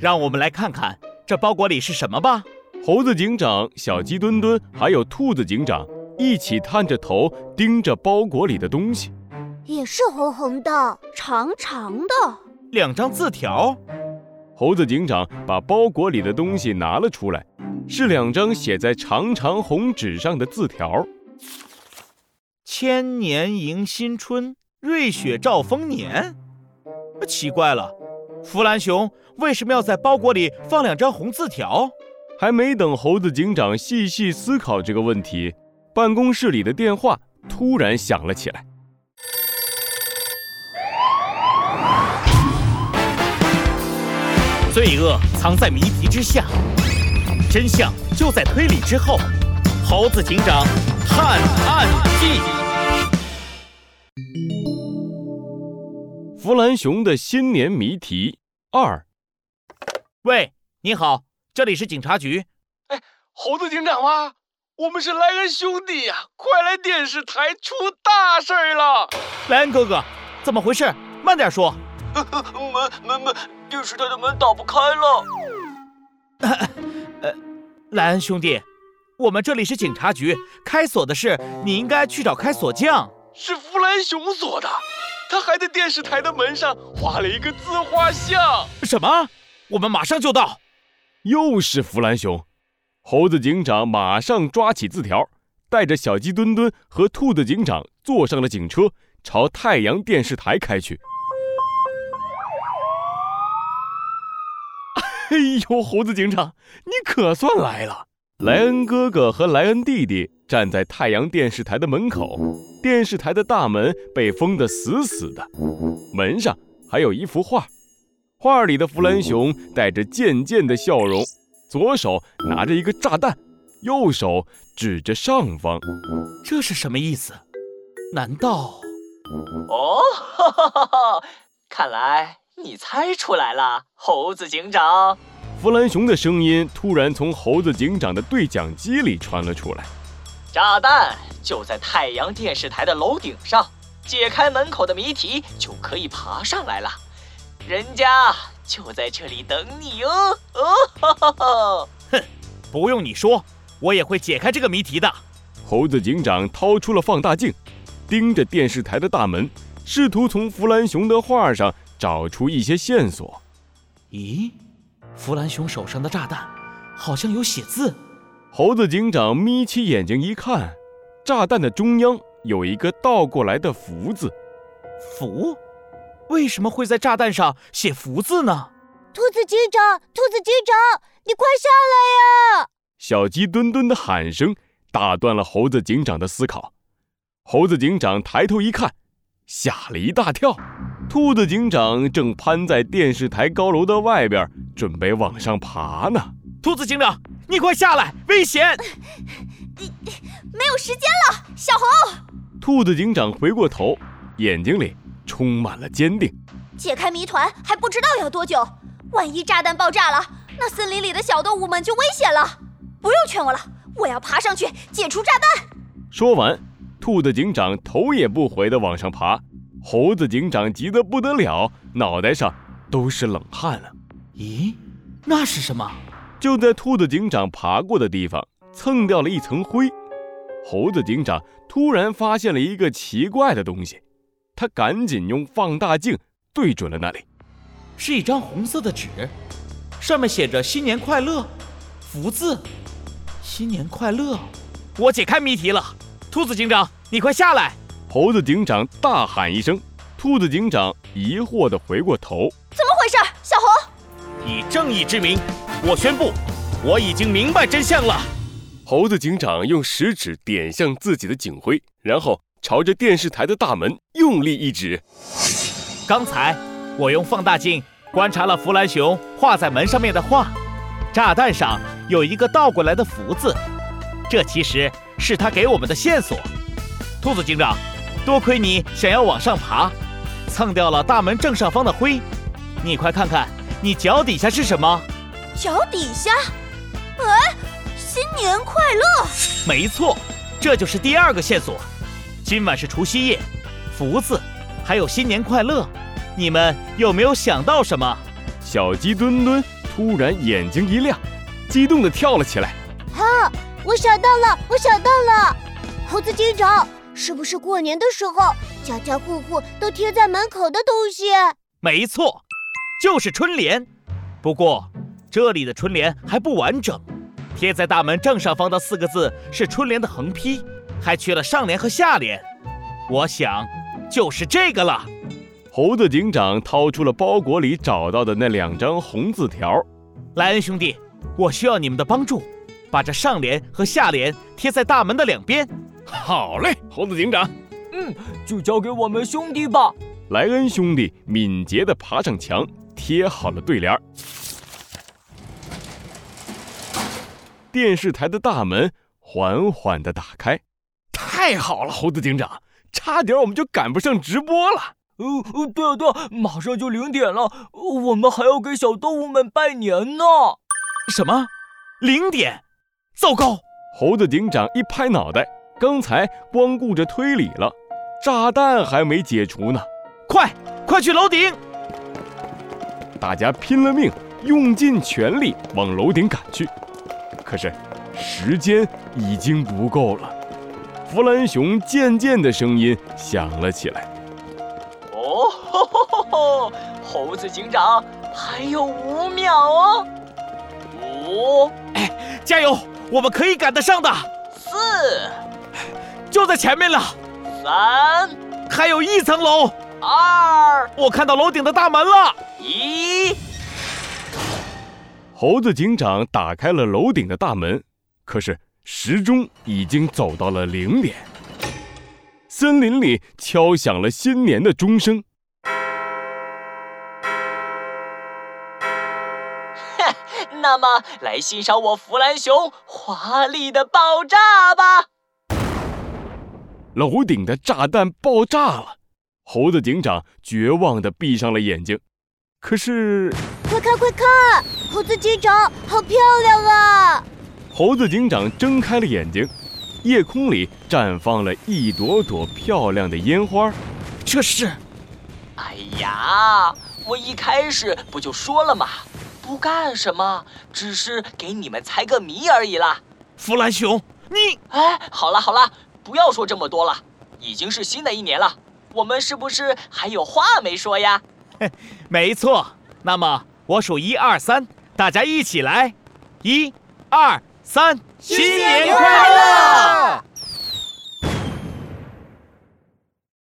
让我们来看看这包裹里是什么吧。猴子警长、小鸡墩墩还有兔子警长一起探着头盯着包裹里的东西，也是红红的、长长的两张字条。猴子警长把包裹里的东西拿了出来，是两张写在长长红纸上的字条：“千年迎新春，瑞雪兆丰年。”奇怪了，弗兰熊为什么要在包裹里放两张红字条？还没等猴子警长细细思考这个问题，办公室里的电话突然响了起来。罪恶藏在谜题之下，真相就在推理之后。猴子警长探案记：弗兰熊的新年谜题二。喂，你好，这里是警察局。哎，猴子警长吗？我们是莱恩兄弟呀！快来电视台，出大事了！莱恩哥哥，怎么回事？慢点说。门门门，电视台的门打不开了。呃，莱恩兄弟，我们这里是警察局，开锁的事你应该去找开锁匠。是弗兰熊锁的，他还在电视台的门上画了一个自画像。什么？我们马上就到。又是弗兰熊，猴子警长马上抓起字条，带着小鸡墩墩和兔子警长坐上了警车，朝太阳电视台开去。哎呦，猴子警长，你可算来了！莱恩哥哥和莱恩弟弟站在太阳电视台的门口，电视台的大门被封得死死的，门上还有一幅画，画里的弗兰熊带着贱贱的笑容，左手拿着一个炸弹，右手指着上方，这是什么意思？难道……哦，哈哈哈哈！看来。你猜出来了，猴子警长。弗兰熊的声音突然从猴子警长的对讲机里传了出来。炸弹就在太阳电视台的楼顶上，解开门口的谜题就可以爬上来了。人家就在这里等你哦。哦，哈哈哈！哼，不用你说，我也会解开这个谜题的。猴子警长掏出了放大镜，盯着电视台的大门，试图从弗兰熊的画上。找出一些线索。咦，弗兰熊手上的炸弹好像有写字。猴子警长眯起眼睛一看，炸弹的中央有一个倒过来的福字。福？为什么会在炸弹上写福字呢？兔子警长，兔子警长，你快下来呀！小鸡墩墩的喊声打断了猴子警长的思考。猴子警长抬头一看，吓了一大跳。兔子警长正攀在电视台高楼的外边，准备往上爬呢。兔子警长，你快下来，危险！没有时间了，小红。兔子警长回过头，眼睛里充满了坚定。解开谜团还不知道要多久，万一炸弹爆炸了，那森林里的小动物们就危险了。不用劝我了，我要爬上去解除炸弹。说完，兔子警长头也不回地往上爬。猴子警长急得不得了，脑袋上都是冷汗了。咦，那是什么？就在兔子警长爬过的地方，蹭掉了一层灰。猴子警长突然发现了一个奇怪的东西，他赶紧用放大镜对准了那里，是一张红色的纸，上面写着“新年快乐”福字。新年快乐！我解开谜题了，兔子警长，你快下来！猴子警长大喊一声，兔子警长疑惑地回过头：“怎么回事？”小猴以正义之名，我宣布，我已经明白真相了。猴子警长用食指点向自己的警徽，然后朝着电视台的大门用力一指。刚才我用放大镜观察了弗兰熊画在门上面的画，炸弹上有一个倒过来的福字，这其实是他给我们的线索。兔子警长。多亏你想要往上爬，蹭掉了大门正上方的灰。你快看看，你脚底下是什么？脚底下？哎，新年快乐！没错，这就是第二个线索。今晚是除夕夜，福字，还有新年快乐。你们有没有想到什么？小鸡墩墩、突然眼睛一亮，激动地跳了起来。啊！我想到了，我想到了，猴子警长，是不是过年的时候家家户户都贴在门口的东西？没错，就是春联。不过这里的春联还不完整，贴在大门正上方的四个字是春联的横批，还缺了上联和下联。我想，就是这个了。猴子警长掏出了包裹里找到的那两张红字条。莱恩兄弟，我需要你们的帮助。把这上联和下联贴在大门的两边。好嘞，猴子警长。嗯，就交给我们兄弟吧。莱恩兄弟敏捷地爬上墙，贴好了对联。电视台的大门缓缓地打开。太好了，猴子警长，差点我们就赶不上直播了。呃，对啊对啊，马上就零点了，我们还要给小动物们拜年呢。什么？零点？糟糕！猴子警长一拍脑袋，刚才光顾着推理了，炸弹还没解除呢。快，快去楼顶！大家拼了命，用尽全力往楼顶赶去。可是，时间已经不够了。弗兰熊渐渐的声音响了起来：“哦，吼吼吼吼！猴子警长，还有五秒哦！五，哎，加油！”我们可以赶得上的。四，就在前面了。三，还有一层楼。二，我看到楼顶的大门了。一，猴子警长打开了楼顶的大门，可是时钟已经走到了零点。森林里敲响了新年的钟声。那么，来欣赏我弗兰熊华丽的爆炸吧！楼顶的炸弹爆炸了，猴子警长绝望地闭上了眼睛。可是，快看快看，猴子警长好漂亮啊！猴子警长睁开了眼睛，夜空里绽放了一朵朵漂亮的烟花。这是……哎呀，我一开始不就说了吗？不干什么，只是给你们猜个谜而已啦。弗兰熊，你……哎，好了好了，不要说这么多了。已经是新的一年了，我们是不是还有话没说呀？没错。那么我数一二三，大家一起来，一、二、三，新年快乐！